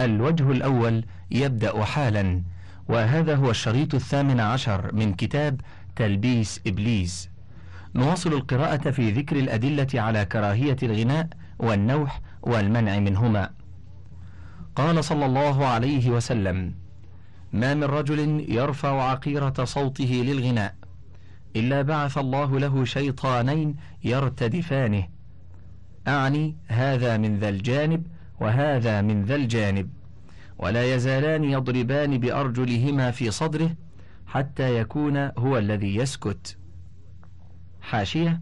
الوجه الأول يبدأ حالا وهذا هو الشريط الثامن عشر من كتاب تلبيس إبليس. نواصل القراءة في ذكر الأدلة على كراهية الغناء والنوح والمنع منهما. قال صلى الله عليه وسلم ما من رجل يرفع عقيرة صوته للغناء إلا بعث الله له شيطانين يرتدفانه. أعني هذا من ذا الجانب وهذا من ذا الجانب. ولا يزالان يضربان بأرجلهما في صدره حتى يكون هو الذي يسكت. حاشية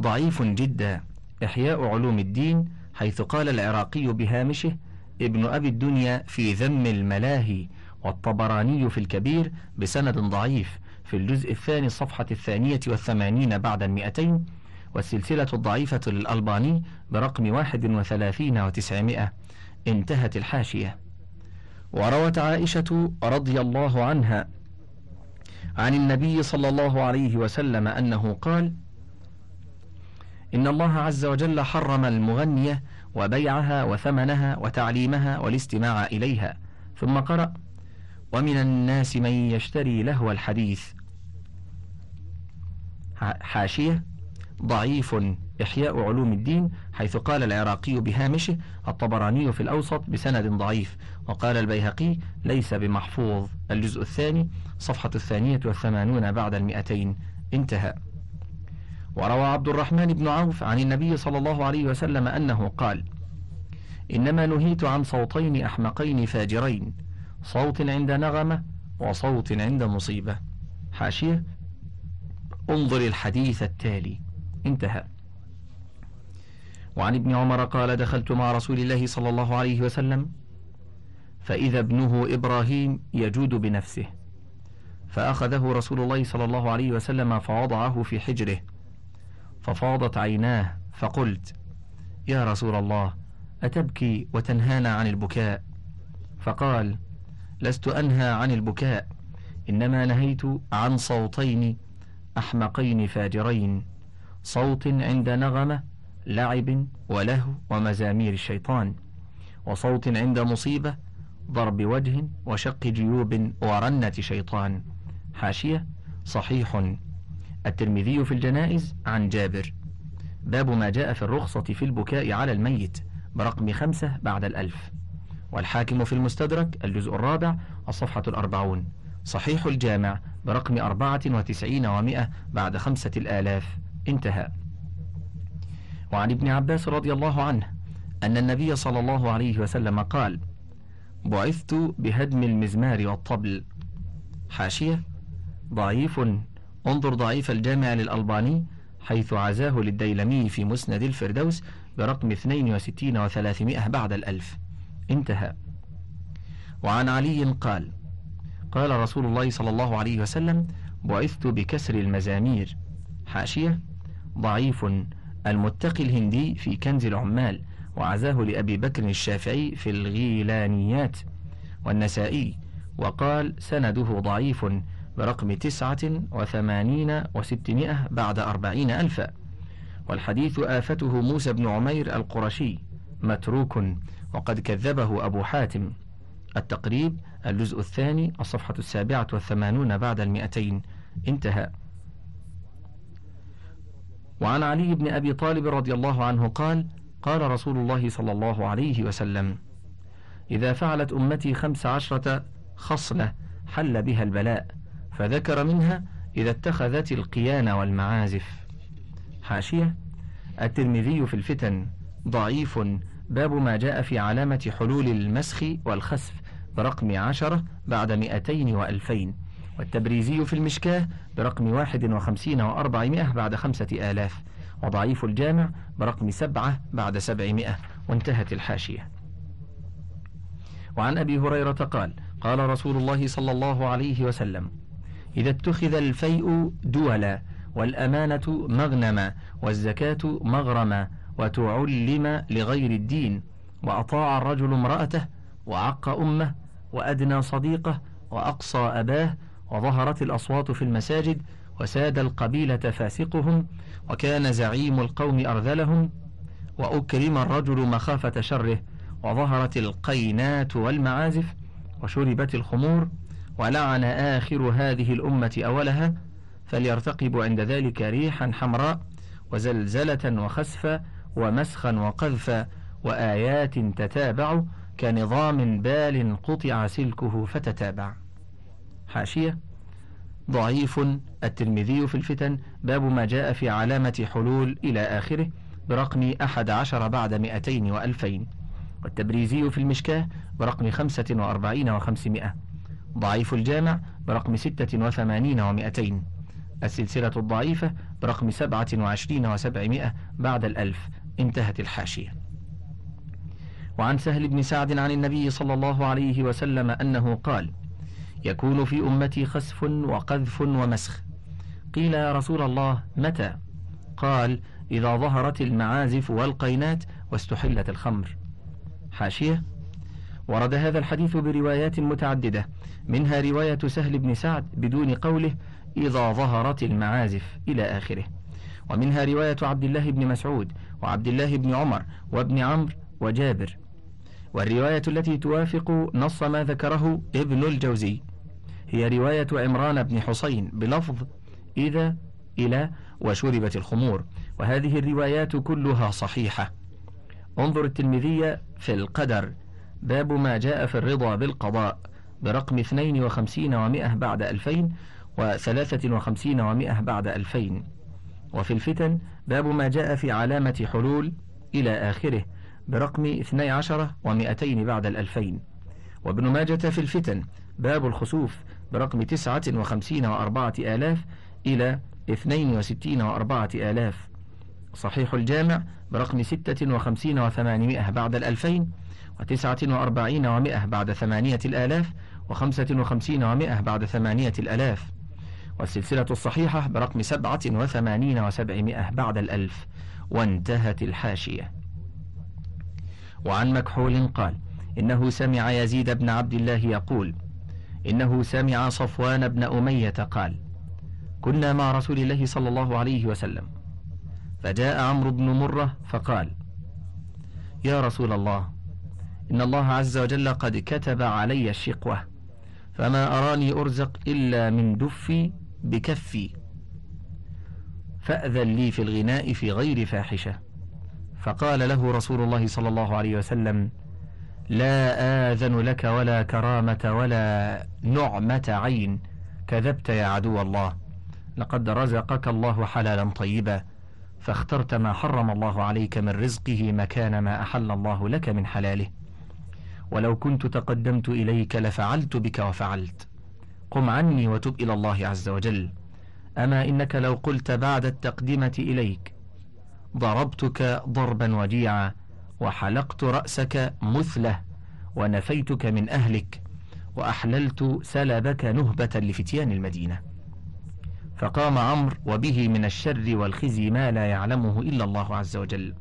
ضعيف جدا. إحياء علوم الدين حيث قال العراقي بهامشه ابن أبي الدنيا في ذم الملاهي والطبراني في الكبير بسند ضعيف في الجزء الثاني الصفحة الثانية والثمانين بعد المئتين. والسلسلة الضعيفة للألباني برقم واحد وثلاثين وتسعمائة انتهت الحاشية. وروت عائشة رضي الله عنها عن النبي صلى الله عليه وسلم أنه قال إن الله عز وجل حرم المغنية وبيعها وثمنها وتعليمها والاستماع إليها ثم قرأ ومن الناس من يشتري لهو الحديث. حاشية ضعيف إحياء علوم الدين حيث قال العراقي بهامشه الطبراني في الأوسط بسند ضعيف وقال البيهقي ليس بمحفوظ. الجزء الثاني صفحة الثانية والثمانون بعد المئتين. انتهى. وروى عبد الرحمن بن عوف عن النبي صلى الله عليه وسلم أنه قال إنما نهيت عن صوتين أحمقين فاجرين صوت عند نغمة وصوت عند مصيبة. حاشية انظر الحديث التالي. انتهى. وعن ابن عمر قال دخلت مع رسول الله صلى الله عليه وسلم فإذا ابنه إبراهيم يجود بنفسه فأخذه رسول الله صلى الله عليه وسلم فوضعه في حجره ففاضت عيناه فقلت يا رسول الله أتبكي وتنهانا عن البكاء؟ فقال لست أنهى عن البكاء إنما نهيت عن صوتين أحمقين فاجرين. صوت عند نغمة لعب ولهو ومزامير الشيطان. وصوت عند مصيبة ضرب وجه وشق جيوب ورنة شيطان. حاشية صحيح. الترمذي في الجنائز عن جابر. باب ما جاء في الرخصة في البكاء على الميت برقم خمسة بعد الألف. والحاكم في المستدرك الجزء الرابع الصفحة الأربعون. صحيح الجامع برقم أربعة وتسعين ومائة بعد خمسة الآلاف. انتهى. وعن ابن عباس رضي الله عنه أن النبي صلى الله عليه وسلم قال بعثت بهدم المزمار والطبل. حاشية. ضعيف. انظر ضعيف الجامع للألباني حيث عزاه للديلمي في مسند الفردوس برقم 62 و300 بعد الألف. انتهى. وعن علي قال قال رسول الله صلى الله عليه وسلم بعثت بكسر المزامير. حاشية. ضعيف. المتقي الهندي في كنز العمال وعزاه لأبي بكر الشافعي في الغيلانيات والنسائي وقال سنده ضعيف برقم تسعة وثمانين وستمائة بعد أربعين ألفا والحديث آفته موسى بن عمير القرشي متروك وقد كذبه أبو حاتم التقريب الجزء الثاني الصفحة السابعة والثمانون بعد المئتين. انتهى. وعن علي بن أبي طالب رضي الله عنه قال قال رسول الله صلى الله عليه وسلم إذا فعلت أمتي خمس عشرة خصلة حل بها البلاء فذكر منها إذا اتخذت القيان والمعازف. حاشية الترمذي في الفتن ضعيف باب ما جاء في علامة حلول المسخ والخسف برقم عشرة بعد مئتين وألفين. والتبريزي في المشكاة برقم واحد وخمسين وأربعمائة بعد خمسة آلاف وضعيف الجامع برقم سبعة بعد سبعمائة وانتهت الحاشية. وعن أبي هريرة قال قال رسول الله صلى الله عليه وسلم إذا اتخذ الفيء دولا والأمانة مغنما والزكاة مغرما وتعلم لغير الدين وأطاع الرجل امرأته وعق أمه وأدنى صديقه وأقصى أباه وظهرت الأصوات في المساجد وساد القبيلة فاسقهم وكان زعيم القوم أرذلهم وأكرم الرجل مخافة شره وظهرت القينات والمعازف وشربت الخمور ولعن آخر هذه الأمة أولها فليرتقب عند ذلك ريحا حمراء وزلزلة وخسفا ومسخا وقذفا وآيات تتابع كنظام بال قطع سلكه فتتابع. حاشية. ضعيف الترمذي في الفتن. باب ما جاء في علامة حلول إلى آخره. برقم أحد عشر بعد مئتين وألفين. والتبريزي في المشكاة. برقم خمسة وأربعين وخمسمائة. ضعيف الجامع. برقم ستة وثمانين ومئتين. السلسلة الضعيفة. برقم سبعة وعشرين وسبعمائة بعد الألف. انتهت الحاشية. وعن سهل بن سعد عن النبي صلى الله عليه وسلم أنه قال يكون في أمتي خسف وقذف ومسخ. قيل يا رسول الله متى؟ قال إذا ظهرت المعازف والقينات واستحلت الخمر. حاشية. ورد هذا الحديث بروايات متعددة. منها رواية سهل بن سعد بدون قوله إذا ظهرت المعازف إلى آخره. ومنها رواية عبد الله بن مسعود وعبد الله بن عمر وابن عمرو وجابر. والرواية التي توافق نص ما ذكره ابن الجوزي. هي رواية عمران بن حسين بلفظ إذا إلى وشربت الخمور. وهذه الروايات كلها صحيحة. انظر التلميذية في القدر. باب ما جاء في الرضا بالقضاء برقم 52 ومئة بعد 2000 وثلاثة وخمسين ومئة بعد ألفين. وفي الفتن باب ما جاء في علامة حلول إلى آخره. برقم اثني عشر ومئتين بعد الألفين. وابن ماجة في الفتن باب الخسوف برقم تسعة وخمسين وأربعة آلاف إلى اثنين وستين وأربعة آلاف. صحيح الجامع برقم ستة وخمسين وثمانمائة بعد الألفين وتسعة وأربعين ومائة بعد ثمانية الآلاف وخمسة وخمسين ومائة بعد ثمانية الآلاف. والسلسلة الصحيحة برقم سبعة وثمانين وسبعمائة بعد الألف. وانتهت الحاشية. وعن مكحول قال إنه سمع يزيد بن عبد الله يقول إنه سمع صفوان بن أمية قال كنا مع رسول الله صلى الله عليه وسلم فجاء عمرو بن مرة فقال يا رسول الله إن الله عز وجل قد كتب علي الشقوة فما أراني أرزق إلا من دفي بكفي فأذن لي في الغناء في غير فاحشة. فقال له رسول الله صلى الله عليه وسلم لا آذن لك ولا كرامة ولا نعمة عين كذبت يا عدو الله لقد رزقك الله حلالا طيبا فاخترت ما حرم الله عليك من رزقه مكان ما أحل الله لك من حلاله ولو كنت تقدمت إليك لفعلت بك وفعلت قم عني وتب إلى الله عز وجل أما إنك لو قلت بعد التقدمة إليك ضربتك ضربا وجيعا وحلقت رأسك مثله ونفيتك من أهلك وأحللت سلبك نهبة لفتيان المدينة. فقام عمرو وبه من الشر والخزي ما لا يعلمه إلا الله عز وجل.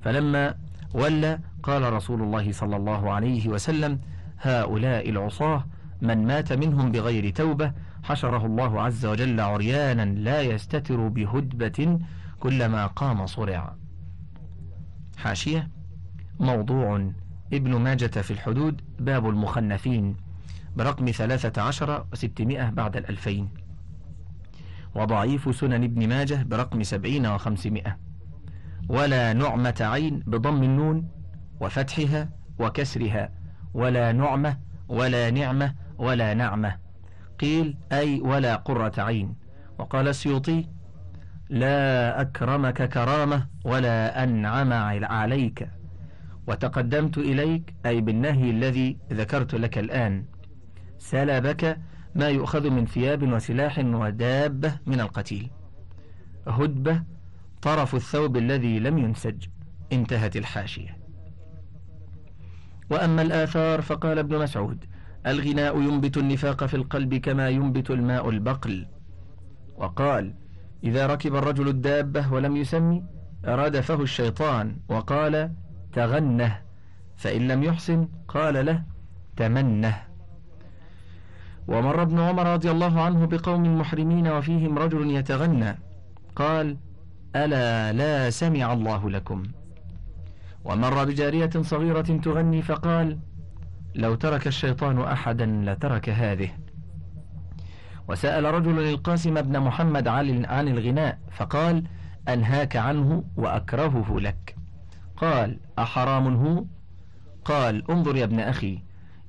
فلما ولى قال رسول الله صلى الله عليه وسلم هؤلاء العصاة من مات منهم بغير توبة حشره الله عز وجل عريانا لا يستتر بهدبة كلما قام صرع. حاشية. موضوع. ابن ماجة في الحدود. باب المخنثين برقم ثلاثة عشر وستمائة بعد الألفين. وضعيف سنن ابن ماجة برقم سبعين وخمسمائة. ولا نعمة عين بضم النون وفتحها وكسرها. ولا نعمة ولا نعمة ولا نعمة. قيل أي ولا قرة عين. وقال السيوطي لا أكرمك كرامة ولا أنعم عليك. وتقدمت إليك أي بالنهي الذي ذكرت لك الآن. سلبك ما يؤخذ من ثياب وسلاح ودابة من القتيل. هدبة طرف الثوب الذي لم ينسج. انتهت الحاشية. وأما الآثار فقال ابن مسعود الغناء ينبت النفاق في القلب كما ينبت الماء البقل. وقال إذا ركب الرجل الدابة ولم يسمي ردفه الشيطان وقال تغنه. فإن لم يحسن قال له تمنه. ومر ابن عمر رضي الله عنه بقوم محرمين وفيهم رجل يتغنى قال ألا لا سمع الله لكم. ومر بجارية صغيرة تغني فقال لو ترك الشيطان أحدا لترك هذه. وسأل رجل القاسم بن محمد عن الغناء فقال أنهاك عنه وأكرهه لك. قال أحرام هو؟ قال انظر يا ابن أخي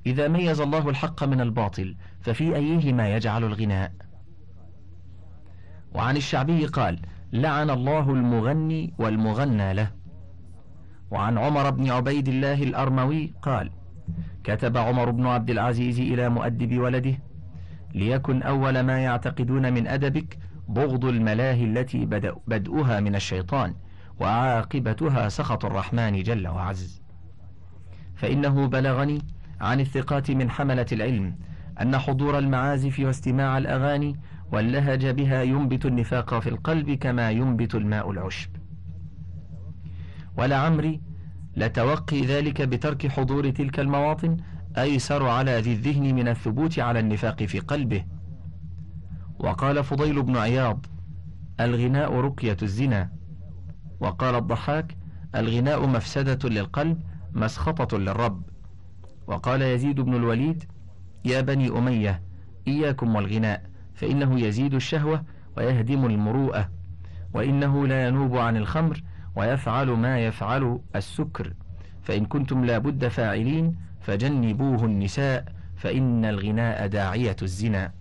إذا ميز الله الحق من الباطل ففي أيهما يجعل الغناء؟ وعن الشعبي قال لعن الله المغني والمغنى له. وعن عمر بن عبيد الله الأرموي قال كتب عمر بن عبد العزيز إلى مؤدب ولده ليكن أول ما يعتقدون من أدبك بغض الملاهي التي بدؤها من الشيطان وعاقبتها سخط الرحمن جل وعز. فإنه بلغني عن الثقات من حملة العلم أن حضور المعازف واستماع الأغاني واللهج بها ينبت النفاق في القلب كما ينبت الماء العشب. ولعمري لتوقي ذلك بترك حضور تلك المواطن أيسر على ذي الذهن من الثبوت على النفاق في قلبه. وقال فضيل بن عياض الغناء رقية الزنا. وقال الضحاك الغناء مفسدة للقلب مسخطة للرب. وقال يزيد بن الوليد يا بني أمية إياكم والغناء فإنه يزيد الشهوة ويهدم المروءة. وإنه لا ينوب عن الخمر ويفعل ما يفعل السكر. فإن كنتم لابد فاعلين فجنبوه النساء فإن الغناء داعية الزنا.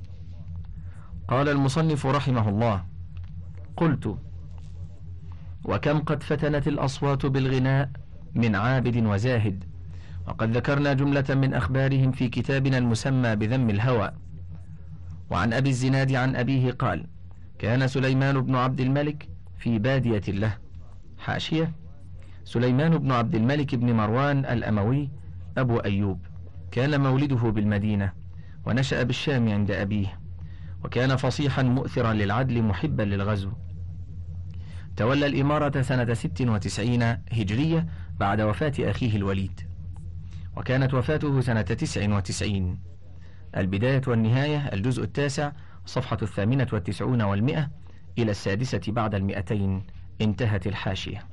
قال المصنف رحمه الله قلت وكم قد فتنت الأصوات بالغناء من عابد وزاهد وقد ذكرنا جملة من أخبارهم في كتابنا المسمى بذم الهوى. وعن أبي الزناد عن أبيه قال كان سليمان بن عبد الملك في بادية له. حاشية سليمان بن عبد الملك بن مروان الأموي أبو أيوب. كان مولده بالمدينة ونشأ بالشام عند أبيه وكان فصيحا مؤثرا للعدل محبا للغزو. تولى الإمارة سنة ست وتسعين هجرية بعد وفاة أخيه الوليد وكانت وفاته سنة تسع وتسعين. البداية والنهاية الجزء التاسع صفحة الثامنة والتسعون والمئة إلى السادسة بعد المئتين انتهت الحاشية.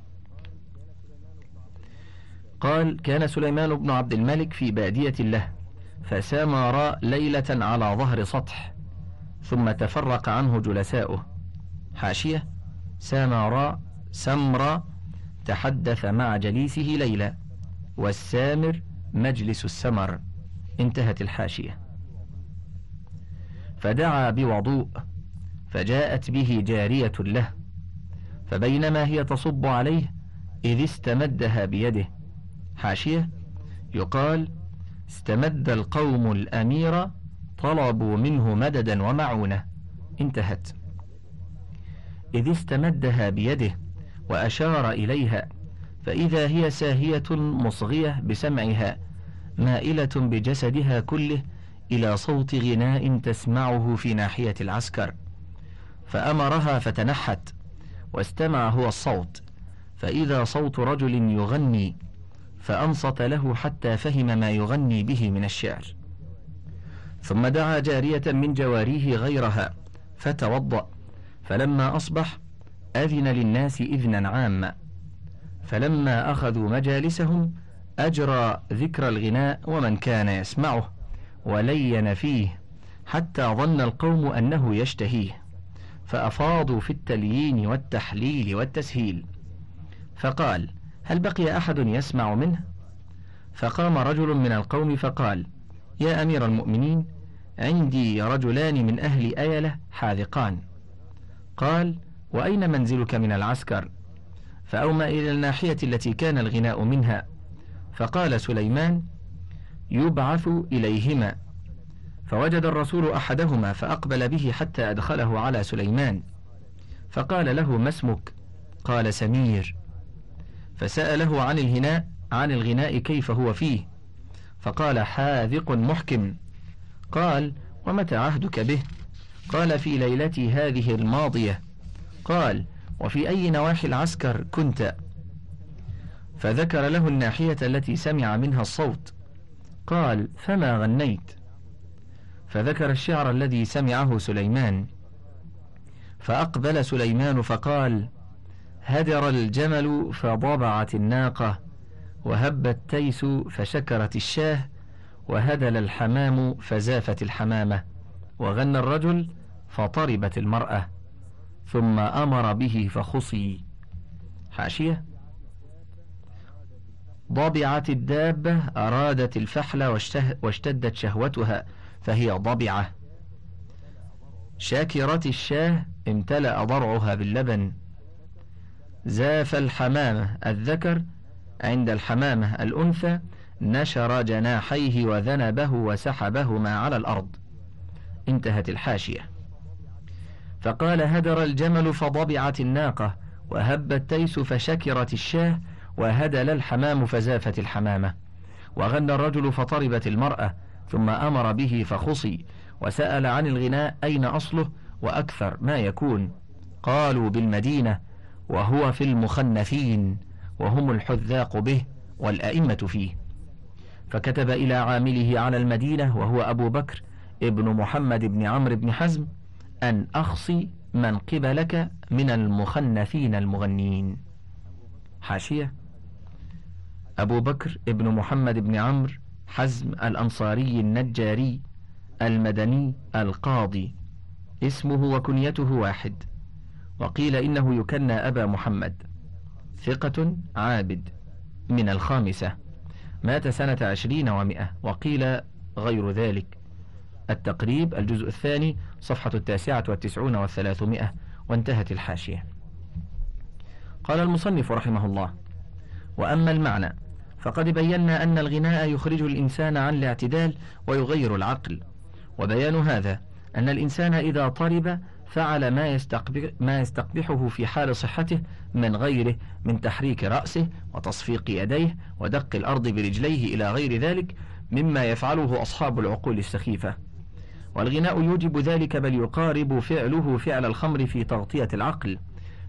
قال كان سليمان بن عبد الملك في بادية له فسامر ليلة على ظهر سطح ثم تفرق عنه جلساؤه. حاشية سامر سمر تحدث مع جليسه ليلى والسامر مجلس السمر. انتهت الحاشية. فدعا بوضوء فجاءت به جارية له فبينما هي تصب عليه إذ استمدها بيده. حاشية يقال استمد القوم الأمير طلبوا منه مددا ومعونة. انتهت. إذ استمدها بيده وأشار إليها فإذا هي ساهية مصغية بسمعها مائلة بجسدها كله إلى صوت غناء تسمعه في ناحية العسكر. فأمرها فتنحت واستمع هو الصوت فإذا صوت رجل يغني فأنصت له حتى فهم ما يغني به من الشعر. ثم دعا جارية من جواريه غيرها فتوضأ فلما أصبح أذن للناس إذنا عاما. فلما أخذوا مجالسهم أجرى ذكر الغناء ومن كان يسمعه ولين فيه حتى ظن القوم أنه يشتهيه. فأفاضوا في التليين والتحليل والتسهيل. فقال هل بقي أحد يسمع منه؟ فقام رجل من القوم فقال يا أمير المؤمنين عندي رجلان من أهل أيلة حاذقان. قال وأين منزلك من العسكر؟ فأومى إلى الناحية التي كان الغناء منها. فقال سليمان يبعث إليهما. فوجد الرسول أحدهما فأقبل به حتى أدخله على سليمان. فقال له ما اسمك؟ قال سمير. فسأله عن الهناء عن الغناء كيف هو فيه. فقال حاذق محكم. قال ومتى عهدك به؟ قال في ليلتي هذه الماضية. قال وفي أي نواحي العسكر كنت؟ فذكر له الناحية التي سمع منها الصوت. قال فما غنيت؟ فذكر الشعر الذي سمعه سليمان. فأقبل سليمان فقال هدر الجمل فضبعت الناقة وهب التيس فشكرت الشاه وهدل الحمام فزافت الحمامة وغنى الرجل فطربت المرأة ثم أمر به فخصي. حاشية. ضبعت الدابة أرادت الفحل واشتدت شهوتها فهي ضبعة. شاكرة الشاه امتلأ ضرعها باللبن زاف الحمامة الذكر عند الحمامة الأنثى نشر جناحيه وذنبه وسحبهما على الأرض. انتهت الحاشية. فقال هدر الجمل فضبعت الناقة وهب التيس فشكرت الشاه وهدل الحمام فزافت الحمامة. وغنى الرجل فطربت المرأة ثم أمر به فخصي وسأل عن الغناء أين أصله وأكثر ما يكون. قالوا بالمدينة وهو في المخنثين وهم الحذاق به والأئمة فيه. فكتب إلى عامله على المدينة وهو أبو بكر ابن محمد بن عمرو بن حزم أن أخصي من قبلك من المخنثين المغنين حاشية. أبو بكر ابن محمد بن عمرو حزم الأنصاري النجاري المدني القاضي. اسمه وكنيته واحد. وقيل إنه يكنى أبا محمد ثقة عابد من الخامسة. مات سنة عشرين ومائة وقيل غير ذلك. التقريب الجزء الثاني صفحة التاسعة والتسعون والثلاثمائة وانتهت الحاشية. قال المصنف رحمه الله وأما المعنى فقد بينا أن الغناء يخرج الإنسان عن الاعتدال ويغير العقل. وبيان هذا أن الإنسان إذا طرب فعل ما يستقبح, ما يستقبحه في حال صحته من غيره من تحريك رأسه وتصفيق يديه ودق الأرض برجليه إلى غير ذلك مما يفعله أصحاب العقول السخيفة. والغناء يوجب ذلك بل يقارب فعله فعل الخمر في تغطية العقل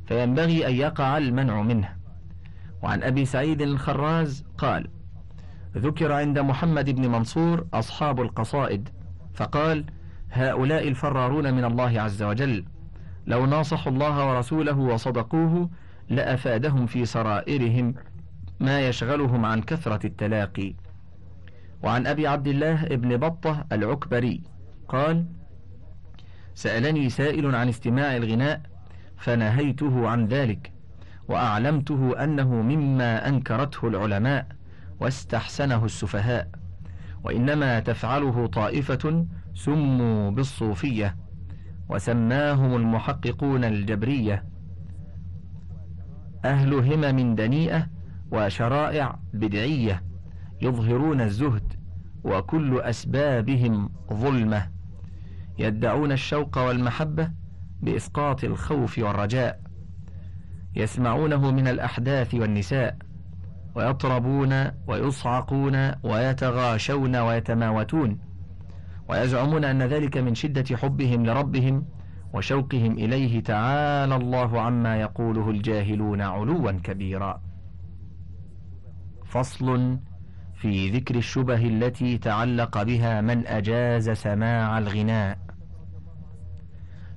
فينبغي أن يقع المنع منه. وعن أبي سعيد الخراز قال ذكر عند محمد بن منصور أصحاب القصائد فقال هؤلاء الفرارون من الله عز وجل. لو ناصحوا الله ورسوله وصدقوه لأفادهم في سرائرهم ما يشغلهم عن كثرة التلاقي. وعن أبي عبد الله ابن بطة العكبري قال سألني سائل عن استماع الغناء فنهيته عن ذلك وأعلمته أنه مما أنكرته العلماء واستحسنه السفهاء وإنما تفعله طائفة سموا بالصوفية وسماهم المحققون الجبرية. أهل همم دنيئة وشرائع بدعية يظهرون الزهد وكل أسبابهم ظلمة. يدعون الشوق والمحبة بإسقاط الخوف والرجاء. يسمعونه من الأحداث والنساء. ويطربون ويصعقون ويتغاشون ويتماوتون. ويزعمون أن ذلك من شدة حبهم لربهم وشوقهم إليه تعالى الله عما يقوله الجاهلون علوا كبيرا. فصل في ذكر الشبه التي تعلق بها من أجاز سماع الغناء.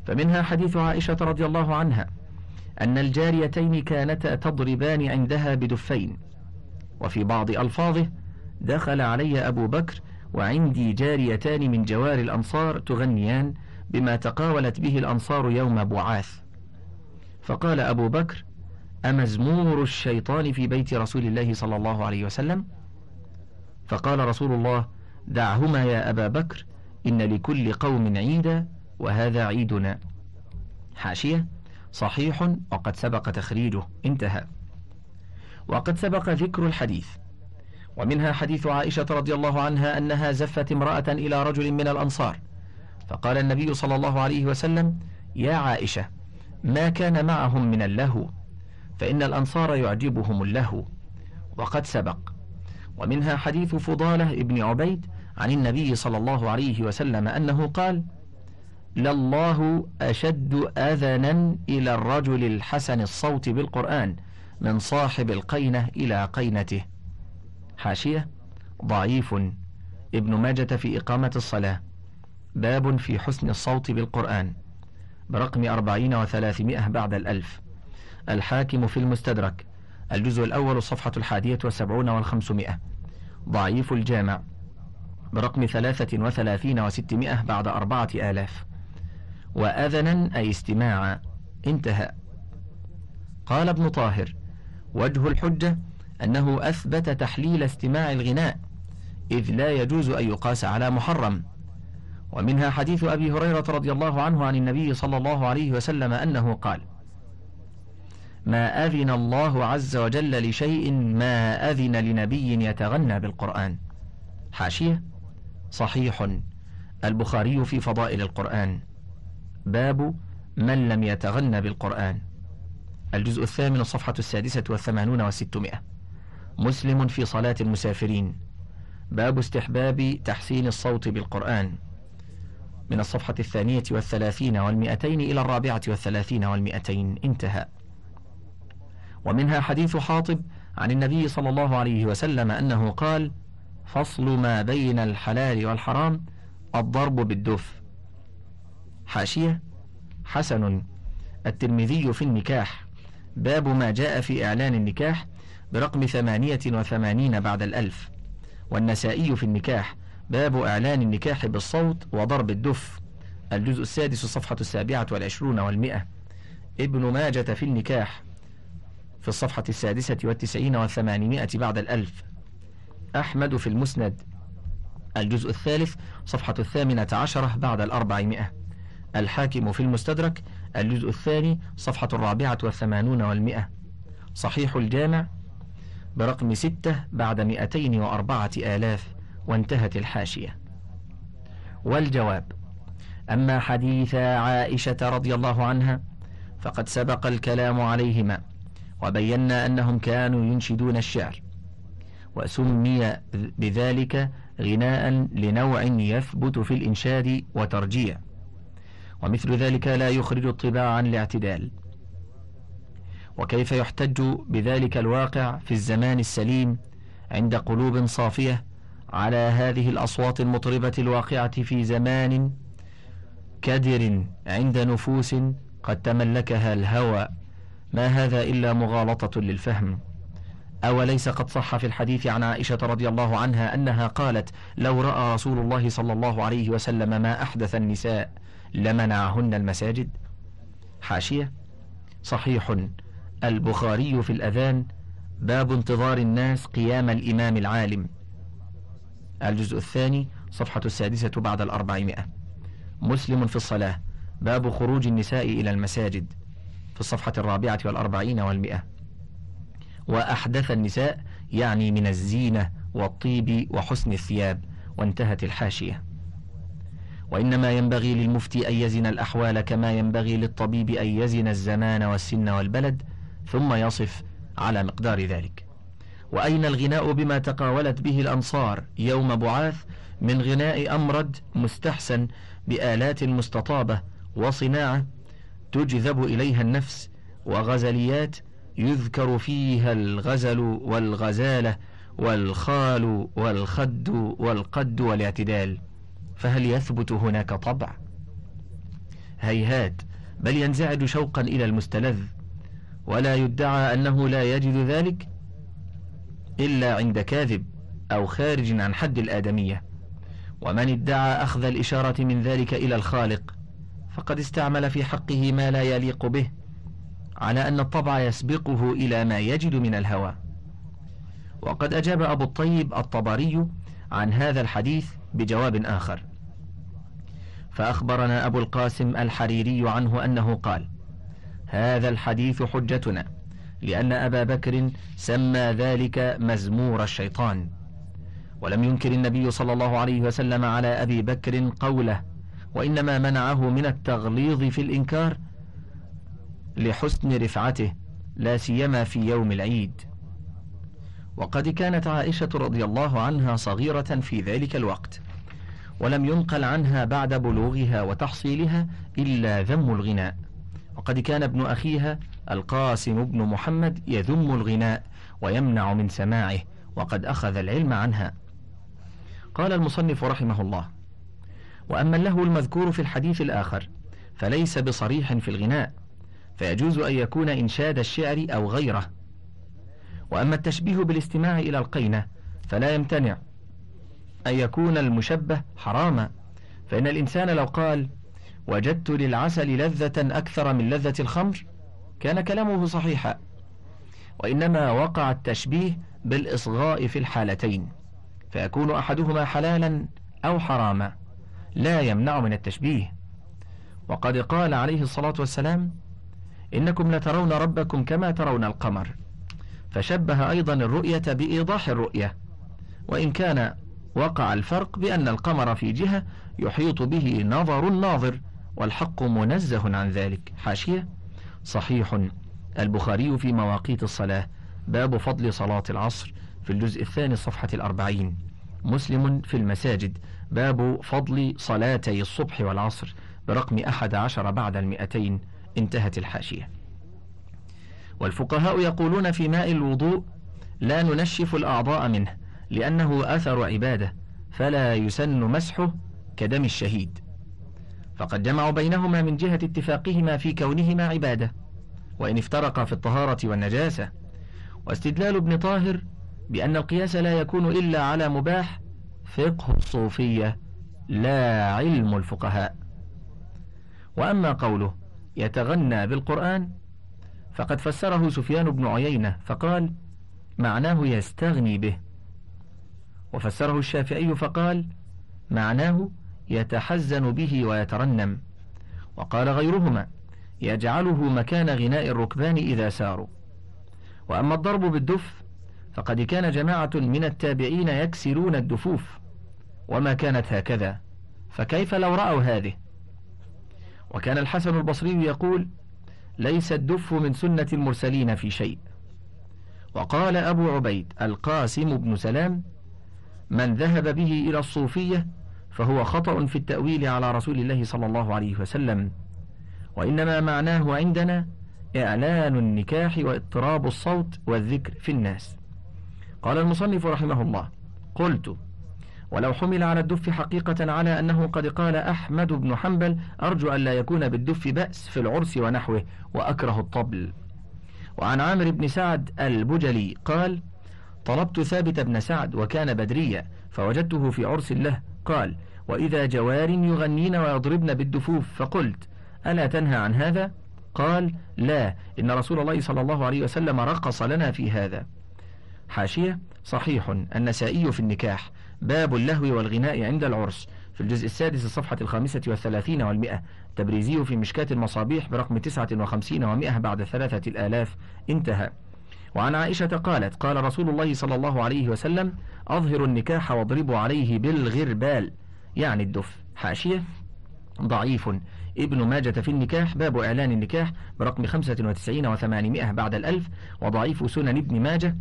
فمنها حديث عائشة رضي الله عنها أن الجاريتين كانتا تضربان عندها بدفين وفي بعض ألفاظه دخل علي أبو بكر وعندي جاريتان من جوار الأنصار تغنيان بما تقاولت به الأنصار يوم بعاث. فقال أبو بكر أمزمور الشيطان في بيت رسول الله صلى الله عليه وسلم؟ فقال رسول الله دعهما يا أبا بكر إن لكل قوم عيدا وهذا عيدنا. حاشية صحيح وقد سبق تخريجه. انتهى. وقد سبق ذكر الحديث. ومنها حديث عائشة رضي الله عنها أنها زفت امرأة إلى رجل من الأنصار. فقال النبي صلى الله عليه وسلم يا عائشة ما كان معهم من اللهو فإن الأنصار يعجبهم اللهو. وقد سبق. ومنها حديث فضالة ابن عبيد عن النبي صلى الله عليه وسلم أنه قال لله أشد أذنا إلى الرجل الحسن الصوت بالقرآن من صاحب القينة إلى قينته. حاشية ضعيف. ابن ماجة في إقامة الصلاة. باب في حسن الصوت بالقرآن. برقم أربعين وثلاثمائة بعد الألف. الحاكم في المستدرك. الجزء الأول الصفحة الحادية والسبعون والخمسمائة. ضعيف الجامع. برقم ثلاثة وثلاثين وستمائة بعد أربعة آلاف. وأذنا أي استماعا انتهى. قال ابن طاهر وجه الحجة أنه أثبت تحليل استماع الغناء إذ لا يجوز أن يقاس على محرم. ومنها حديث أبي هريرة رضي الله عنه عن النبي صلى الله عليه وسلم أنه قال ما أذن الله عز وجل لشيء ما أذن لنبي يتغنى بالقرآن. حاشية صحيح البخاري في فضائل القرآن. باب من لم يتغنى بالقرآن. الجزء الثامن الصفحة السادسة والثمانون والستمائة. مسلم في صلاة المسافرين. باب استحباب تحسين الصوت بالقرآن. من الصفحة الثانية والثلاثين والمئتين إلى الرابعة والثلاثين والمئتين. انتهى. ومنها حديث حاطب عن النبي صلى الله عليه وسلم أنه قال فصل ما بين الحلال والحرام الضرب بالدف حاشية حسن الترمذي في النكاح. باب ما جاء في إعلان النكاح برقم ثمانية وثمانين بعد الألف. والنسائي في النكاح باب إعلان النكاح بالصوت وضرب الدف. الجزء السادس الصفحة السابعة والعشرون والمئة. ابن ماجة في النكاح في الصفحة السادسة والتسعين والثمانمائة بعد الألف. أحمد في المسند. الجزء الثالث صفحة الثامنة عشرة بعد الأربعمائة. الحاكم في المستدرك. الجزء الثاني صفحة الرابعة والثمانون والمئة. صحيح الجامع. برقم ستة بعد مئتين وأربعة آلاف وانتهت الحاشية. والجواب أما حديث عائشة رضي الله عنها فقد سبق الكلام عليهما وبينا أنهم كانوا ينشدون الشعر وسمي بذلك غناء لنوع يثبت في الإنشاد وترجيع ومثل ذلك لا يخرج الطباع عن الاعتدال وكيف يحتج بذلك الواقع في الزمان السليم عند قلوب صافية على هذه الأصوات المطربة الواقعة في زمان كدر عند نفوس قد تملكها الهوى؟ ما هذا إلا مغالطة للفهم. أوليس قد صح في الحديث عن عائشة رضي الله عنها أنها قالت لو رأى رسول الله صلى الله عليه وسلم ما أحدث النساء لمنعهن المساجد؟ حاشية. صحيح. البخاري في الأذان باب انتظار الناس قيام الإمام العالم. الجزء الثاني صفحة السادسة بعد الأربعمائة. مسلم في الصلاة باب خروج النساء إلى المساجد في الصفحة الرابعة والأربعين والمئة وأحدث النساء يعني من الزينة والطيب وحسن الثياب وانتهت الحاشية. وإنما ينبغي للمفتي أن يزن الأحوال كما ينبغي للطبيب أن يزن الزمان والسن والبلد ثم يصف على مقدار ذلك. وأين الغناء بما تقاولت به الأنصار يوم بعاث من غناء أمرد مستحسن بآلات مستطابة وصناعة تجذب إليها النفس وغزليات يذكر فيها الغزل والغزالة والخال والخد والقد والاعتدال. فهل يثبت هناك طبع؟ هيهات. بل ينزعج شوقا إلى المستلذ. ولا يدعى أنه لا يجد ذلك إلا عند كاذب أو خارج عن حد الآدمية. ومن ادعى أخذ الإشارة من ذلك إلى الخالق فقد استعمل في حقه ما لا يليق به على أن الطبع يسبقه إلى ما يجد من الهوى. وقد أجاب أبو الطيب الطبري عن هذا الحديث بجواب آخر. فأخبرنا أبو القاسم الحريري عنه أنه قال هذا الحديث حجتنا لأن أبا بكر سمى ذلك مزمور الشيطان. ولم ينكر النبي صلى الله عليه وسلم على أبي بكر قوله وإنما منعه من التغليظ في الإنكار لحسن رفعته لا سيما في يوم العيد. وقد كانت عائشة رضي الله عنها صغيرة في ذلك الوقت ولم ينقل عنها بعد بلوغها وتحصيلها إلا ذم الغناء. وقد كان ابن أخيها القاسم بن محمد يذم الغناء ويمنع من سماعه وقد أخذ العلم عنها. قال المصنف رحمه الله وأما اللهو المذكور في الحديث الآخر فليس بصريح في الغناء فيجوز أن يكون إنشاد الشعر أو غيره. وأما التشبيه بالاستماع إلى القينة فلا يمتنع أن يكون المشبه حراما فإن الإنسان لو قال وجدت للعسل لذة أكثر من لذة الخمر؟ كان كلامه صحيحا. وإنما وقع التشبيه بالإصغاء في الحالتين فيكون أحدهما حلالا أو حراما لا يمنع من التشبيه. وقد قال عليه الصلاة والسلام إنكم لترون ربكم كما ترون القمر. فشبه أيضا الرؤية بإيضاح الرؤية. وإن كان وقع الفرق بأن القمر في جهة يحيط به نظر الناظر والحق منزه عن ذلك. حاشية. صحيح. البخاري في مواقيت الصلاة. باب فضل صلاة العصر في الجزء الثاني صفحة الأربعين. مسلم في المساجد. باب فضل صلاتي الصبح والعصر برقم أحد عشر بعد المئتين. انتهت الحاشية. والفقهاء يقولون في ماء الوضوء لا ننشف الأعضاء منه لأنه أثر عبادة فلا يسن مسحه كدم الشهيد. فقد جمعوا بينهما من جهة اتفاقهما في كونهما عبادة. وإن افترقا في الطهارة والنجاسة. واستدلال ابن طاهر بأن القياس لا يكون إلا على مباح فقه الصوفية لا علم الفقهاء. وأما قوله يتغنى بالقرآن فقد فسره سفيان بن عيينة فقال معناه يستغني به. وفسره الشافعي فقال معناه يتحزن به ويترنم. وقال غيرهما يجعله مكان غناء الركبان إذا ساروا. وأما الضرب بالدف فقد كان جماعة من التابعين يكسرون الدفوف. وما كانت هكذا فكيف لو رأوا هذه؟ وكان الحسن البصري يقول ليس الدف من سنة المرسلين في شيء. وقال أبو عبيد القاسم بن سلام من ذهب به إلى الصوفية فهو خطأ في التأويل على رسول الله صلى الله عليه وسلم. وإنما معناه عندنا إعلان النكاح واضطراب الصوت والذكر في الناس. قال المصنف رحمه الله قلت ولو حمل على الدف حقيقة على أنه قد قال أحمد بن حنبل أرجو أن لا يكون بالدف بأس في العرس ونحوه وأكره الطبل. وعن عامر بن سعد البجلي قال طلبت ثابت بن سعد وكان بدريا فوجدته في عرس له قال وإذا جوار يغنين ويضربن بالدفوف فقلت ألا تنهى عن هذا؟ قال لا إن رسول الله صلى الله عليه وسلم رقص لنا في هذا. حاشية صحيح النسائي في النكاح باب اللهو والغناء عند العرس في الجزء السادس الصفحة الخامسة والثلاثين والمئة تبريزي في مشكاة المصابيح برقم تسعة وخمسين ومئة بعد ثلاثة الآلاف انتهى. وعن عائشة قالت قال رسول الله صلى الله عليه وسلم أظهر النكاح واضربوا عليه بالغربال. يعني الدف. حاشية. ضعيف. ابن ماجة في النكاح. باب إعلان النكاح برقم خمسة وتسعين وثمانمائة بعد الألف. وضعيف سنن ابن ماجة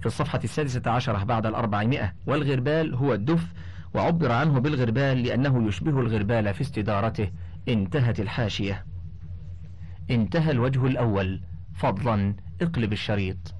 في الصفحة السادسة عشرة بعد الأربعمائة. والغربال هو الدف. وعبر عنه بالغربال لأنه يشبه الغربال في استدارته. انتهت الحاشية. انتهى الوجه الأول. فضلا اقلب الشريط.